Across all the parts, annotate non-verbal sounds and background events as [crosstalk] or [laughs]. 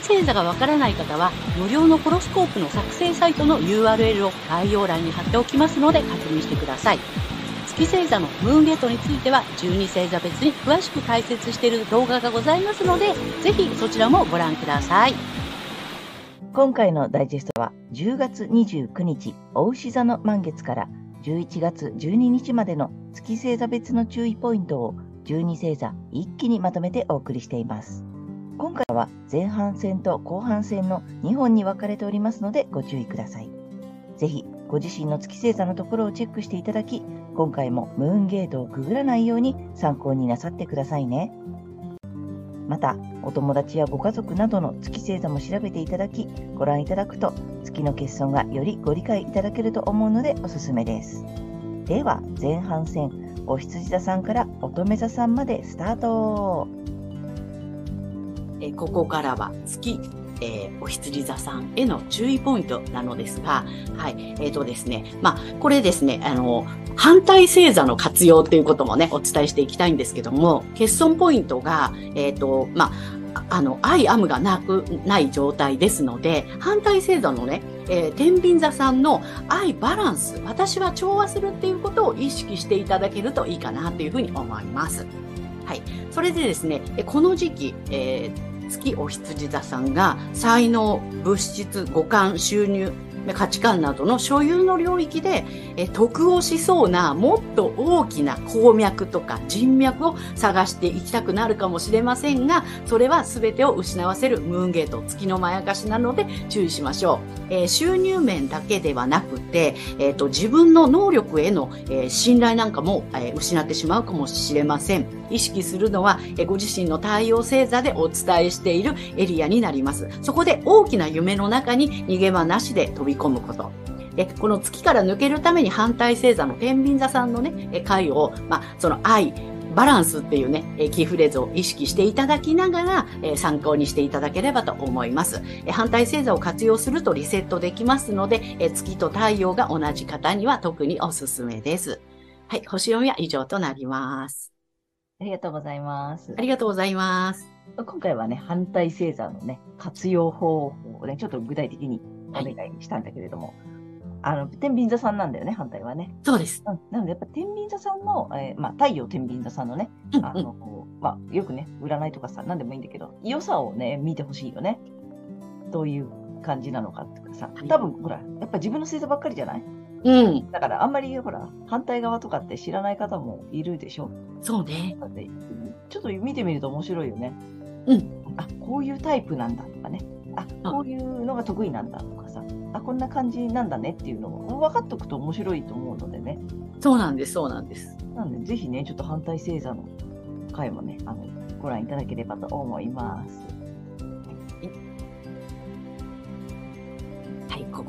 月星座がわからない方は、無料のホロスコープの作成サイトの URL を概要欄に貼っておきますので確認してください。月星座のムーンゲートについては12星座別に詳しく解説している動画がございますので、ぜひそちらもご覧ください。今回のダイジェストは10月29日、お牛座の満月から11月12日までの月星座別の注意ポイントを12星座一気にまとめてお送りしています。今回は前半戦と後半戦の2本に分かれておりますのでご注意ください。ぜひご自身の月星座のところをチェックしていただき、今回もムーンゲートをくぐらないように参考になさってくださいね。また、お友達やご家族などの月星座も調べていただき、ご覧いただくと、月の欠損がよりご理解いただけると思うのでおすすめです。では、前半戦、お羊座さんから乙女座さんまでスタート。えここからは月えー、お羊座さんへの注意ポイントなのですが、はい、えっ、ー、とですね、まあ、これですね、あの、反対星座の活用っていうこともね、お伝えしていきたいんですけども、欠損ポイントが、えっ、ー、と、まあ、あの、アイアムがなく、ない状態ですので、反対星座のね、えー、天秤座さんの愛バランス、私は調和するっていうことを意識していただけるといいかなというふうに思います。はい。それでですね、この時期、えー月お羊座さんが才能、物質、五感、収入、価値観などの所有の領域で得をしそうなもっと大きな鉱脈とか人脈を探していきたくなるかもしれませんがそれは全てを失わせるムーンゲート月のまやかしなので注意しましょう、えー、収入面だけではなくて、えーと、自分の能力への、えー、信頼なんかも、えー、失ってしまうかもしれません。意識するのは、ご自身の太陽星座でお伝えしているエリアになりますそこで大きな夢の中に逃げ場なしで飛び込むことで、この月から抜けるために反対星座の天秤座さんのね、回を、まあ、その愛、バランスっていうね、キーフレーズを意識していただきながら、え参考にしていただければと思います。え反対星座を活用するとリセットできますので、え月と太陽が同じ方には特におすすめです。はい、星読みは以上となります。ありがとうございます。ありがとうございます。今回はね、反対星座のね、活用方法をね、ちょっと具体的にお願いしたんだけれども、はいあの、天秤座さんなんだよね、反対はね。そうです。うん、なので、やっぱ天秤座さんの、えー、まあ、太陽天秤座さんのね、あの、まあ、よくね、占いとかさ、何でもいいんだけど、良さをね、見てほしいよね。どういう感じなのかってかさ、多分、ほら、やっぱ自分の星座ばっかりじゃない？うん。だから、あんまり、ほら、反対側とかって知らない方もいるでしょ？そうね。だって、ちょっと見てみると面白いよね。うん。あ、こういうタイプなんだとかね。あ、こういうのが得意なんだとかさ。あこんな感じなんだねっていうのを分かっておくと面白いと思うのでね。そうなんです、そうなんです。なんで、ぜひね、ちょっと反対星座の回もね、あのご覧いただければと思います。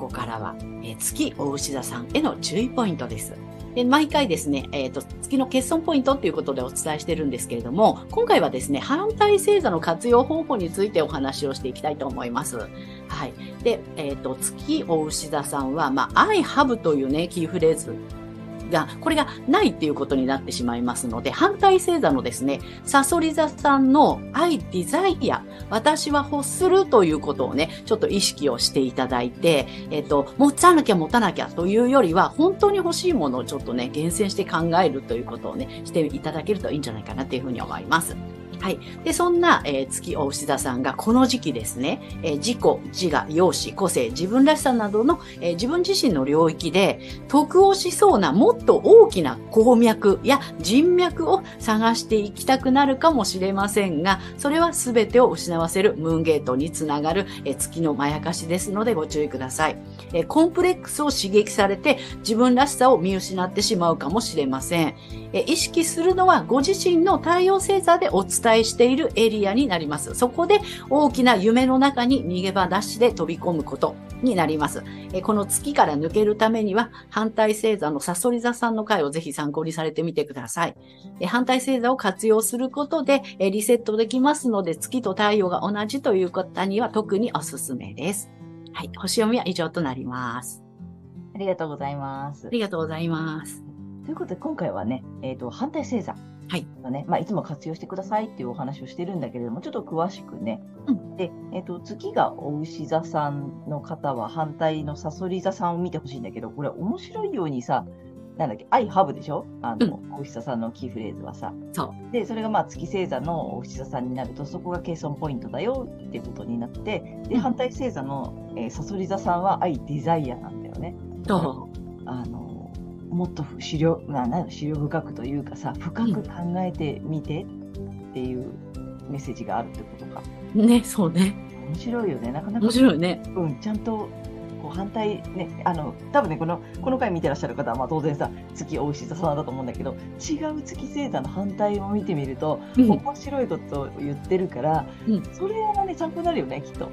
ここからは、え月お牛座さんへの注意ポイントです。で、毎回ですね、えっ、ー、と、月の欠損ポイントっていうことでお伝えしてるんですけれども、今回はですね、反対星座の活用方法についてお話をしていきたいと思います。はい。で、えっ、ー、と、月お牛座さんは、まあ、I have というね、キーフレーズが、これがないっていうことになってしまいますので、反対星座のですね、サソリ座さんの I desire、私は欲するということをね、ちょっと意識をしていただいて、えっ、と、持たなきゃ持たなきゃというよりは、本当に欲しいものをちょっとね、厳選して考えるということをね、していただけるといいんじゃないかなというふうに思います。はい。で、そんな、えー、月お牛座さんがこの時期ですね、えー、自己、自我、容姿、個性、自分らしさなどの、えー、自分自身の領域で得をしそうなもっと大きな鉱脈や人脈を探していきたくなるかもしれませんが、それは全てを失わせるムーンゲートにつながる、えー、月のまやかしですのでご注意ください。えー、コンプレックスを刺激されて自分らしさを見失ってしまうかもしれません。えー、意識するのはご自身の太陽星座でお伝伝えしているエリアになります。そこで大きな夢の中に逃げ場なしで飛び込むことになります。えこの月から抜けるためには、反対星座のサソリ座さんの回をぜひ参考にされてみてください。え反対星座を活用することで、えリセットできますので、月と太陽が同じという方には特におすすめです。はい。星読みは以上となります。ありがとうございますあ。りがとうございます。ということで、今回はね、えっ、と、反対星座。はい。ね、まあ、いつも活用してくださいっていうお話をしてるんだけれども、ちょっと詳しくね。うんで、えっ、と、月がお牛座さんの方は反対のサソリ座さんを見てほしいんだけど、これ面白いようにさ、なんだっけ、アイハブでしょ？あの、お牛座さんのキーフレーズはさ。そう。で、それがまあ月星座のお牛座さんになると、そこが計算ポイントだよっていうことになって、で、うん反対星座の、えーサソリ座さんはアイデザイアなんだよね。どあのもっと資料、まあ、なん資料深くというかさ深く考えてみてっていうメッセージがあるってことかうね、そうね。面白いよねなかなか面白いね。うん、ちゃんとこう反対ねあの多分ねこのこの回見てらっしゃる方は、まあ、当然さ月お牛座さんだと思うんだけど違う月星座の反対を見てみるとうん面白いことを言ってるから、うんそれはね参考になるよねきっと。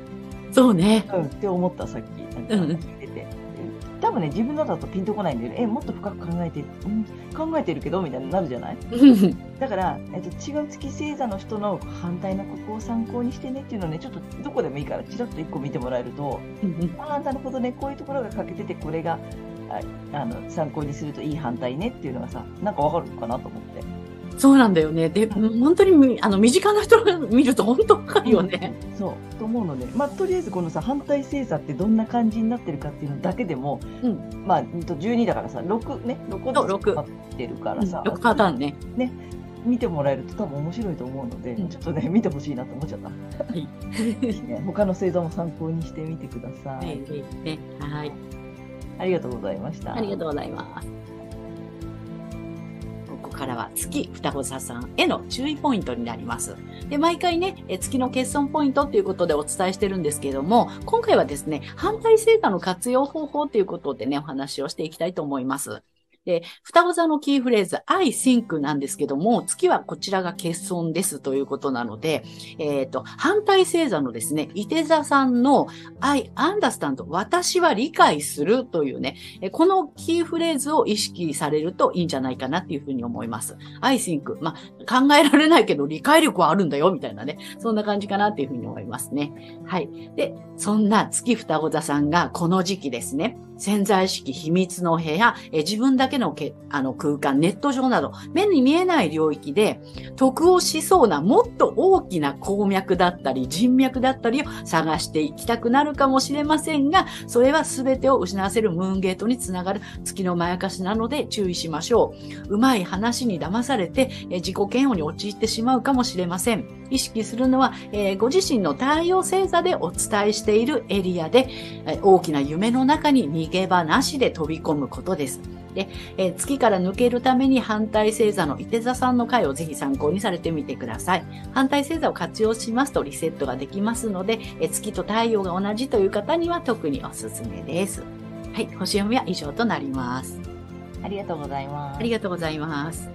そうね。うん、って思ったさっきうん多分ね自分のだとピンとこないんだよね。えもっと深く考えて、うん、考えてるけどみたいになるじゃない？うん。だから、えっと、違う月星座の人の反対のここを参考にしてねっていうのをねちょっとどこでもいいからちらっと一個見てもらえるとああなるほどね。こういうところが欠けててこれがああの参考にするといい反対ねっていうのがさなんかわかるかなと思って。そうなんだよね。で、本当にみあの身近な人が見ると本当わかるよね。そうと思うので、まあ、とりあえずこのさ反対星座ってどんな感じになってるかっていうのだけでも、うんまあうんと12だからさ6ね6そう6個ってるからさ、6パターンね。見てもらえると多分面白いと思うので、うんちょっとね見てほしいなと思っちゃった。はい。ね他の星座も参考にしてみてください。はいね、はい。ありがとうございました。ありがとうございます。からは月双子座さんへの注意ポイントになります。で、毎回ね、え月の欠損ポイントということでお伝えしてるんですけども、今回はですね、反対成果の活用方法ということでね、お話をしていきたいと思います。で、双子座のキーフレーズ、I think なんですけども、月はこちらが欠損ですということなので、えっ、と、反対星座のですね、伊手座さんの I understand 私は理解するというね、このキーフレーズを意識されるといいんじゃないかなっていうふうに思います。I think まあ、考えられないけど理解力はあるんだよみたいなね、そんな感じかなっていうふうに思いますね。はい。で、そんな月双子座さんがこの時期ですね、潜在意識秘密の部屋、え自分だけのけあの空間、ネット上など、目に見えない領域で、得をしそうなもっと大きな鉱脈だったり人脈だったりを探していきたくなるかもしれませんが、それは全てを失わせるムーンゲートにつながる月のまやかしなので注意しましょう。うまい話に騙されてえ自己嫌悪に陥ってしまうかもしれません。意識するのは、えーご自身の太陽星座でお伝えしているエリアで、え大きな夢の中に逃げ場なしで飛び込むことです。で、えー月から抜けるために反対星座の伊手座さんの回をぜひ参考にされてみてください。反対星座を活用しますとリセットができますので、えー月と太陽が同じという方には特におすすめです。はい、星読みは以上となります。ありがとうございます。ありがとうございます。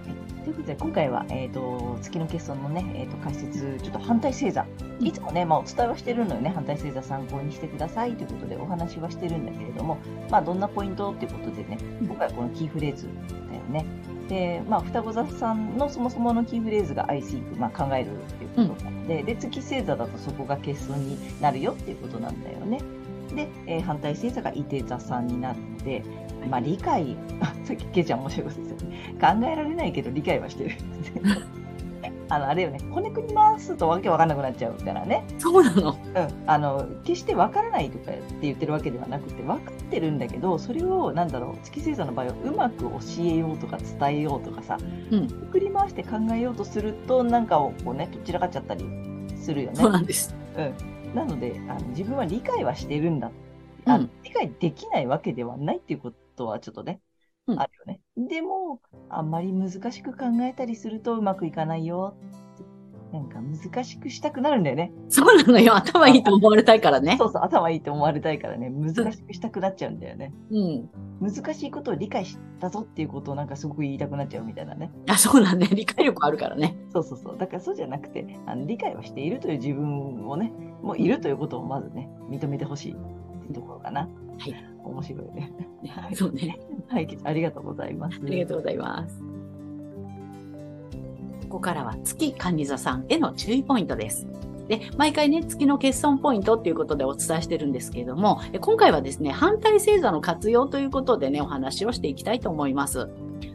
ということで、今回は、えっ、と、月の欠損のね、えっ、と、解説、ちょっと反対星座。いつもね、まあ、お伝えはしてるのよね、反対星座参考にしてくださいということでお話はしてるんだけれども、まあ、どんなポイントっていうことでね、今回はこのキーフレーズだよね。で、まあ、双子座さんのそもそものキーフレーズが I think、まあ、考えるっていうことなので、で、月星座だとそこが欠損になるよっていうことなんだよね。で、えー反対星座が伊手座さんになるので、まあ、理解、あ [laughs] さっきケイちゃん面白いことですよね。考えられないけど理解はしてる。[laughs] あの、あれよね、こねくりますとわけわかんなくなっちゃうからね。そうなの？うん。あの、決してわからないとかって言ってるわけではなくて、分かってるんだけど、それを、なんだろう、月星座の場合はうまく教えようとか伝えようとかさ、うんくり回して考えようとすると、なんかをこうね、どちらかっちゃったりするよね。そうなんです。うん。なので、あの自分は理解はしてるんだ。あのうん理解できないわけではないっていうことはちょっとね、うんあるよね。でも、あんまり難しく考えたりするとうまくいかないよ。なんか難しくしたくなるんだよね。そうなのよ。頭いいと思われたいからね。そうそう、頭いいと思われたいからね、難しくしたくなっちゃうんだよね。うん。難しいことを理解したぞっていうことをなんかすごく言いたくなっちゃうみたいなね。あ、そうなんね。理解力あるからね。そうそうそう。だからそうじゃなくて、あの理解をしているという自分をね、もういるということをまずね、認めてほしいっていうところかな。はい。面白いね。は [laughs] いそうね。はい、ありがとうございます。ありがとうございます。ここからは月管理座さんへの注意ポイントです。で、毎回ね、月の欠損ポイントっていうことでお伝えしてるんですけれども、え今回はですね、反対星座の活用ということでね、お話をしていきたいと思います。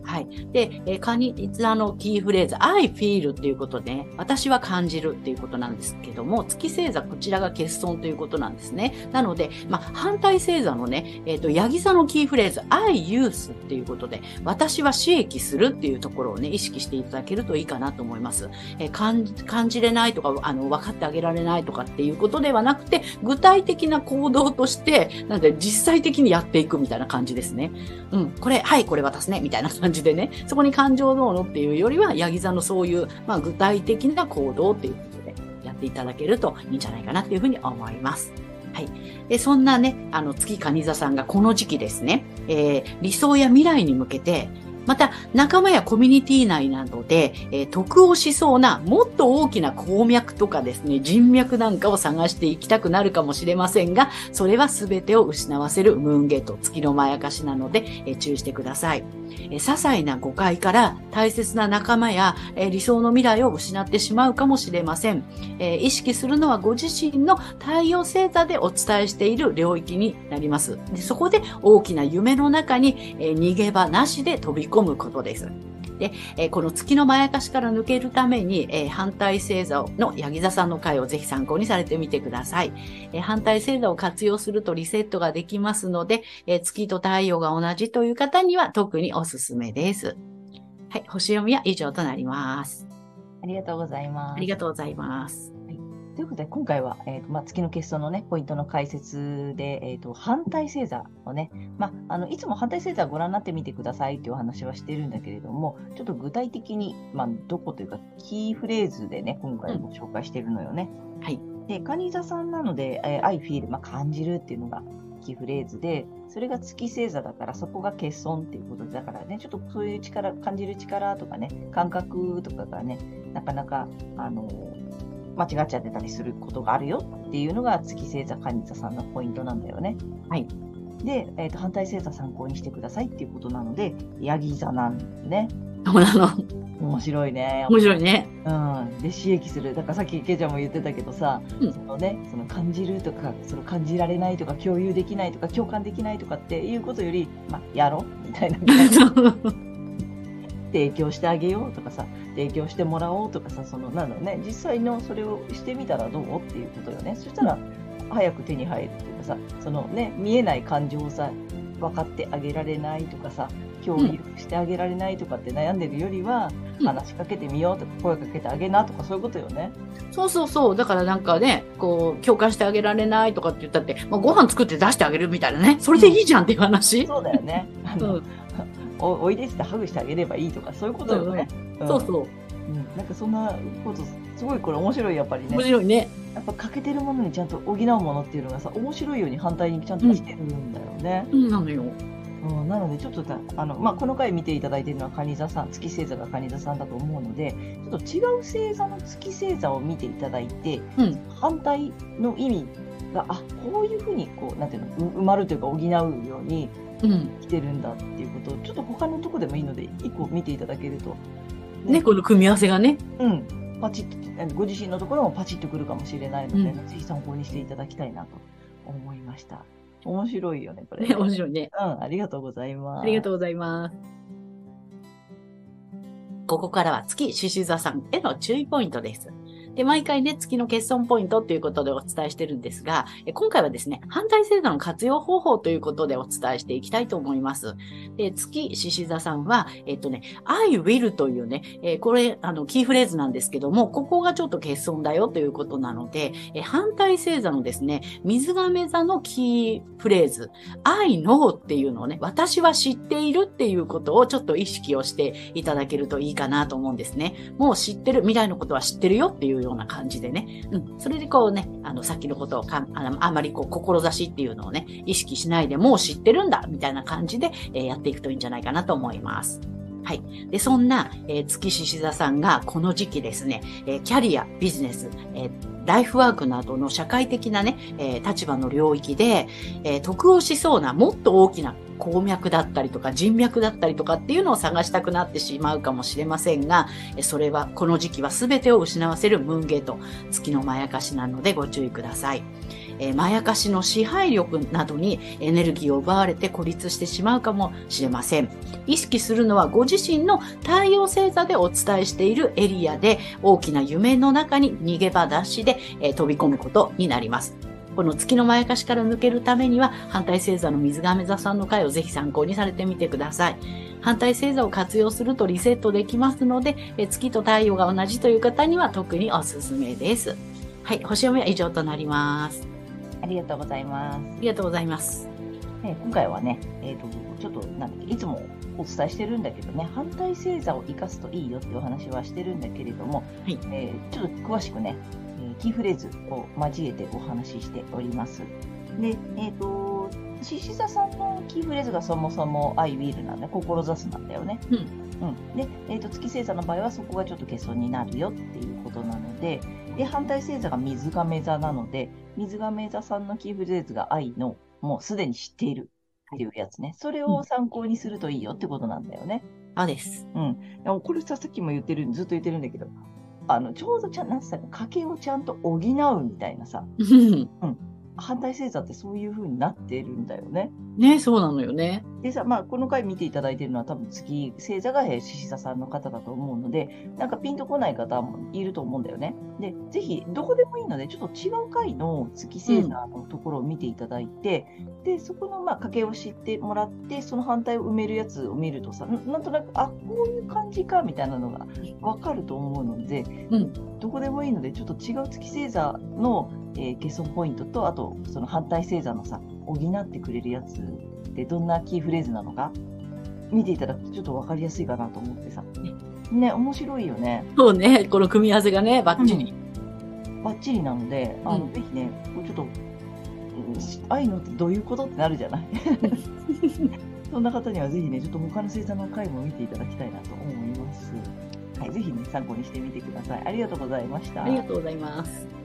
はい。で、えー、カニ座のキーフレーズ、I feel っていうことで、ね、私は感じるっていうことなんですけども、月星座、こちらが欠損ということなんですね。なので、まあ、反対星座のね、えっ、と、ヤギ座のキーフレーズ、I use っていうことで、私は刺激するっていうところをね、意識していただけるといいかなと思います。えー感じ感じれないとか、あの、分かってあげられないとかっていうことではなくて、具体的な行動として、なんで実際的にやっていくみたいな感じですね。うん、これ、はい、これ渡すね、みたいな感じじでね、そこに感情どうのっていうよりは、ヤギ座のそういう、まあ、具体的な行動っていうことでやっていただけるといいんじゃないかなっていうふうに思います。はい。で、そんなね、あの、月蟹座さんがこの時期ですね、えー理想や未来に向けて、また、仲間やコミュニティ内などで、えー得をしそうな、もっと大きな鉱脈とかですね、人脈なんかを探していきたくなるかもしれませんが、それは全てを失わせるムーンゲート、月のまやかしなので、えー注意してください。え些細な誤解から大切な仲間や、え理想の未来を失ってしまうかもしれません。え意識するのはご自身の太陽星座でお伝えしている領域になります。でそこで大きな夢の中に、え逃げ場なしで飛び込むことです。で、えーこの月のまやかしから抜けるために、えー反対星座のヤギ座さんの回をぜひ参考にされてみてください。えー反対星座を活用するとリセットができますので、えー月と太陽が同じという方には特におすすめです。はい、星読みは以上となります。ありがとうございます。ありがとうございます。ということで、今回は、えーとまあ、月の欠損のね、ポイントの解説で、えーと、反対星座をね、まあ、あの、いつも反対星座ご覧になってみてくださいっていうお話はしてるんだけれども、ちょっと具体的に、まあ、どこというか、キーフレーズでね、今回ご紹介してるのよね。はい。で、カニ座さんなので、えー、I feel、まあ、感じるっていうのがキーフレーズで、それが月星座だから、そこが欠損っていうことでだからね、ちょっとそういう力、感じる力とかね、感覚とかがね、なかなか、あの間違っちゃってたりすることがあるよっていうのが月星座カニ座さんのポイントなんだよね。はい。で、えーと反対星座参考にしてくださいっていうことなので、ヤギ座なんね。そうなの。面白いね。面白いね。うん。で、刺激する。だからさっきケイちゃんも言ってたけどさ、うんそのね、その感じるとか、その感じられないとか、共有できないとか、共感できないとかっていうことより、まあ、やろうみたいな。[laughs] 提供してあげようとかさ、提供してもらおうとかさ、その、なんだろうね、実際のそれをしてみたらどうっていうことよね。そしたら、早く手に入るっていうかさ、そのね、見えない感情をさ、分かってあげられないとかさ、共有してあげられないとかって悩んでるよりは、うん話しかけてみようとか、声かけてあげなとか、そういうことよね。そうそうそう。だからなんかね、こう、共感してあげられないとかって言ったって、まあ、ご飯作って出してあげるみたいなね。それでいいじゃんっていう話。そうだよね。あのうんおおいでってハグしてあげればいいとか、そういうことよね。んそうそう。うん。なんかそんなこと、すごいこれ面白い、やっぱりね面。白いね。やっぱ欠けてるものにちゃんと補うものっていうのがさ、面白いように反対にちゃんと来てるんだよね。うん、なのよ。うん、なのでちょっとだあの、まあ、この回見ていただいているのは蟹座さん、月星座が蟹座さんだと思うので、ちょっと違う星座の月星座を見ていただいて、うん。反対の意味が、あ、こういうふうに、こう、なんていうの、う埋まるというか補うようにうん。来てるんだっていうことを、ちょっと他のとこでもいいので、一個見ていただけると、ね、この組み合わせがね。うん、パチッと、ご自身のところもパチッとくるかもしれないので、うんぜひ参考にしていただきたいなと思いました。面白いよね、これ。ね、面白いね。うん、ありがとうございます。ありがとうございます。ここからは月獅子座さんへの注意ポイントです。で、毎回ね、月の欠損ポイントということでお伝えしてるんですが、今回はですね、反対星座の活用方法ということでお伝えしていきたいと思います。で、月獅子座さんは、えっとね、I will というね、え、これ、あの、キーフレーズなんですけども、ここがちょっと欠損だよということなので、え、反対星座のですね、水亀座のキーフレーズ、I know っていうのをね、私は知っているっていうことをちょっと意識をしていただけるといいかなと思うんですね。もう知ってる、未来のことは知ってるよっていうような感じでね。うん。それでこうね、あの、さっきのことをかあのあまりこう、志っていうのをね、意識しないでもう知ってるんだみたいな感じで、えー、やっていくといいんじゃないかなと思います。はい。で、そんな、えー、月獅子座さんがこの時期ですね、えー、キャリア、ビジネス、えー、ライフワークなどの社会的なね、えー、立場の領域で、えー、得をしそうなもっと大きな鉱脈だったりとか人脈だったりとかっていうのを探したくなってしまうかもしれませんが、それはこの時期は全てを失わせるムーンゲート、月のまやかしなのでご注意ください。えー、まやかしの支配力などにエネルギーを奪われて孤立してしまうかもしれません。意識するのはご自身の太陽星座でお伝えしているエリアで大きな夢の中に逃げ場出しで、えー、飛び込むことになります。この月のまやかしから抜けるためには、反対星座の水亀座さんの回をぜひ参考にされてみてください。反対星座を活用するとリセットできますので、え月と太陽が同じという方には特におすすめです。はい、星読みは以上となります。ありがとうございます。ありがとうございます。え今回はね、えっ、ー、と、ちょっと、なんだっけ、いつもお伝えしてるんだけどね、反対星座を生かすといいよっていうお話はしてるんだけれども、はい、えー、ちょっと詳しくね、えキーフレーズを交えてお話ししております。で、えっ、ー、と、獅子座さんのキーフレーズがそもそも I will なんだ、志すなんだよね。うん。うん。で、えっ、ー、と、月星座の場合はそこがちょっと欠損になるよっていうことなので、で、反対星座が水亀座なので、水亀座さんのキーフレーズが愛の、もうすでに知っているっていうやつね。それを参考にするといいよってことなんだよね。あ、です。うん。これさ、さっきも言ってる、ずっと言ってるんだけど、あの、ちょうどちゃん、なんつった家計をちゃんと補うみたいなさ。うん。反対星座ってそういう風になってるんだよね。ね、そうなのよね。でさ、まあ、この回見ていただいてるのは多分月星座が獅子座さんの方だと思うので、なんかピンとこない方もいると思うんだよね。で、ぜひ、どこでもいいので、ちょっと違う回の月星座のところを見ていただいて、うん、で、そこの、まあ、家計を知ってもらって、その反対を埋めるやつを見るとさ、なんとなく、あ、こういう感じか、みたいなのがわかると思うので、うん、どこでもいいので、ちょっと違う月星座の、えー、欠損ポイントと、あと、その反対星座のさ、補ってくれるやつってどんなキーフレーズなのか見ていただくとちょっと分かりやすいかなと思ってさ。ね、面白いよね。そうね、この組み合わせがね、バッチリ。うん、バッチリなので、あの、うん、ぜひね、こちょっと、ああいうのってどういうことってなるじゃない？[laughs] そんな方にはぜひね、ちょっと他の星座の回も見ていただきたいなと思います。はい、ぜひね、参考にしてみてください。ありがとうございました。ありがとうございます。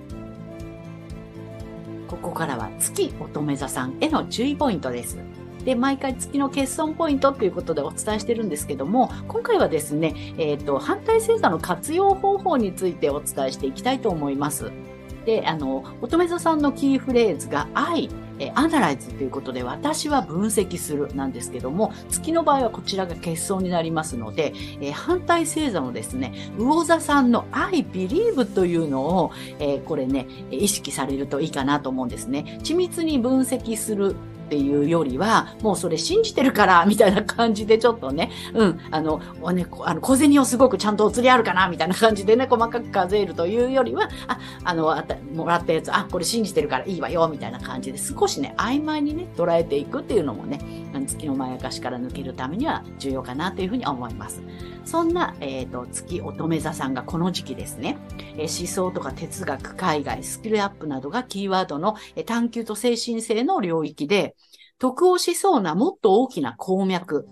ここからは月乙女座さんへの注意ポイントです。で、毎回月の欠損ポイントということでお伝えしてるんですけども、今回はですね、えっ、ー、と、反対星座の活用方法についてお伝えしていきたいと思います。で、あの、乙女座さんのキーフレーズが愛、えアナライズということで、私は分析するなんですけども、月の場合はこちらが欠損になりますので、え反対星座のですね、魚座さんの I believe というのを、えこれね、意識されるといいかなと思うんですね。緻密に分析するっていうよりは、もうそれ信じてるから、みたいな感じでちょっとね、うん、あの、おね、あの小銭をすごくちゃんとお釣りあるかな、みたいな感じでね、細かく数えるというよりは、あ、あの、あたもらったやつ、あ、これ信じてるからいいわよ、みたいな感じで少しね、曖昧にね、捉えていくっていうのもね、月のまやかしから抜けるためには重要かなというふうに思います。そんな、えっ、ー、と、月乙女座さんがこの時期ですね、えー、思想とか哲学、海外、スキルアップなどがキーワードの、えー、探求と精神性の領域で、得をしそうなもっと大きな鉱脈、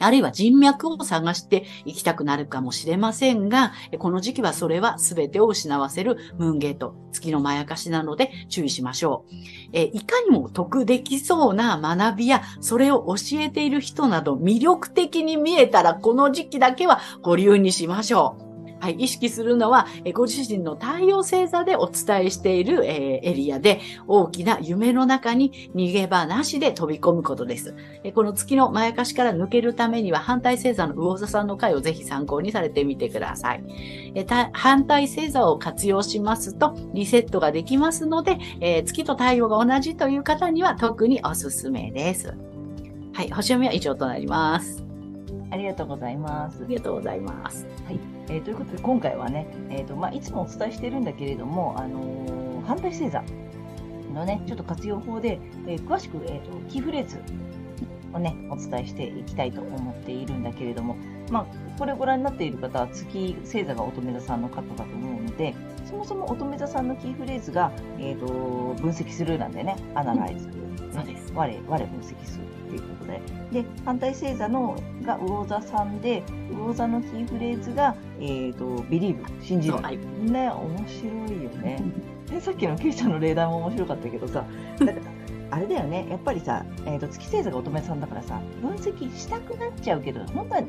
あるいは人脈を探していきたくなるかもしれませんが、この時期はそれは全てを失わせるムーンゲート、月のまやかしなので注意しましょう。えいかにも得できそうな学びや、それを教えている人など魅力的に見えたら、この時期だけは保留にしましょう。はい、意識するのは、えご自身の太陽星座でお伝えしている、えエリアで、大きな夢の中に逃げ場なしで飛び込むことです。えこの月のまやかしから抜けるためには、反対星座の魚座さんの回をぜひ参考にされてみてください。え反対星座を活用しますと、リセットができますので、え月と太陽が同じという方には特におすすめです。はい、星読みは以上となります。ありがとうございますあ。りがとうございます。えーということで今回はね、えーとまあ、いつもお伝えしてるんだけれども、あのー反対星座のねちょっと活用法で、えー詳しく、えー、とキーフレーズをねお伝えしていきたいと思っているんだけれども、まあ、これをご覧になっている方は月星座が乙女座さんの方だと思うのでそもそも乙女座さんのキーフレーズが、えー、と分析するなんでねアナライズ、うです。我我分析するっていうことで。で反対星座のが魚座さんで魚座のキーフレーズが、えー、とビリーブ信じる。はい。ね面白いよね。[laughs] でさっきのケイちゃんの例題も面白かったけどさ [laughs] だからあれだよね。やっぱりさ、えー、と月星座が乙女さんだからさ分析したくなっちゃうけど本当は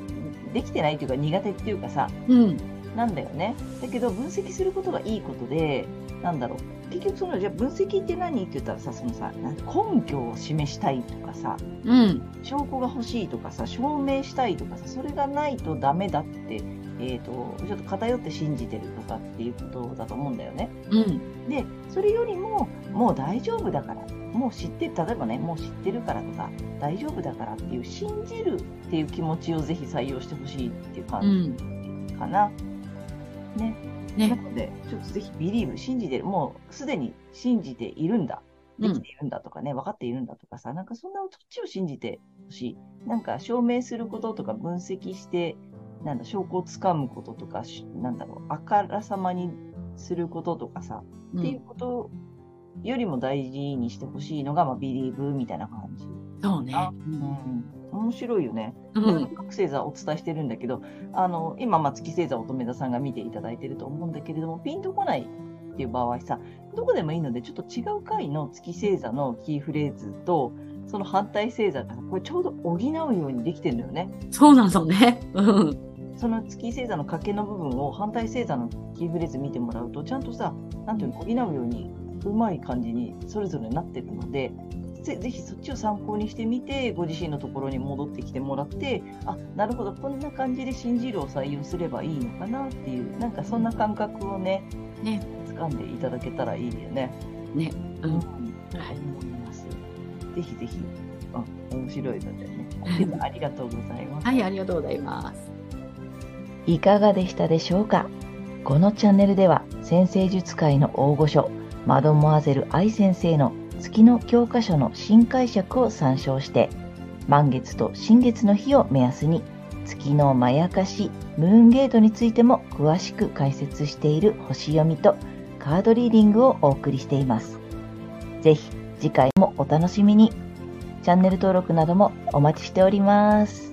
できてないっていうか苦手っていうかさうん。なんだよね。だけど分析することがいいことでなんだろう結局そのじゃあ分析って何って言ったらさそのさ根拠を示したいとかさうん。証拠が欲しいとかさ証明したいとかさそれがないとダメだって、えー、とちょっと偏って信じてるとかっていうことだと思うんだよね。うん。でそれよりももう大丈夫だからもう知って例えばねもう知ってるからとか大丈夫だからっていう信じるっていう気持ちをぜひ採用してほしいっていうう感ん。じかな。ね。なね。のでちょっとぜひビリーブ信じてるもうすでに信じているんだ。できているんだとかね、分かっているんだとかさ、なんかそんなそっちを信じてほしい。なんか証明することとか分析して、なんだ、証拠をつかむこととか、しなんだろう、あからさまにすることとかさ、うんっていうことよりも大事にしてほしいのが、まあ、ビリーブみたいな感じ。そうね。うん、面白いよね。うん。各星座お伝えしてるんだけど、あの、今、まあ、月星座乙女座さんが見ていただいてると思うんだけれども、ピンとこないっていう場合さ、どこでもいいので、ちょっと違う回の月星座のキーフレーズと、その反対星座がさこれちょうど補うようにできてるのよね。そうなのね。うん。その月星座の賭けの部分を反対星座のキーフレーズ見てもらうと、ちゃんとさ、なんていうの、補うように、うまい感じにそれぞれなってるので、ぜぜひそっちを参考にしてみて、ご自身のところに戻ってきてもらって、あなるほど、こんな感じで信じるを採用すればいいのかなっていう、なんかそんな感覚をね、ね。掴んでいただけたらいいよね。ね。ううんん。思います。ぜひぜひ、うん、面白いのでね。[laughs] ありがとうございます。はい、ありがとうございます。いかがでしたでしょうか？このチャンネルでは先生術界の大御所マドモアゼル愛先生の月の教科書の新解釈を参照して満月と新月の日を目安に月のまやかしムーンゲートについても詳しく解説している星読みとカードリーディングをお送りしています。ぜひ次回もお楽しみに。チャンネル登録などもお待ちしております。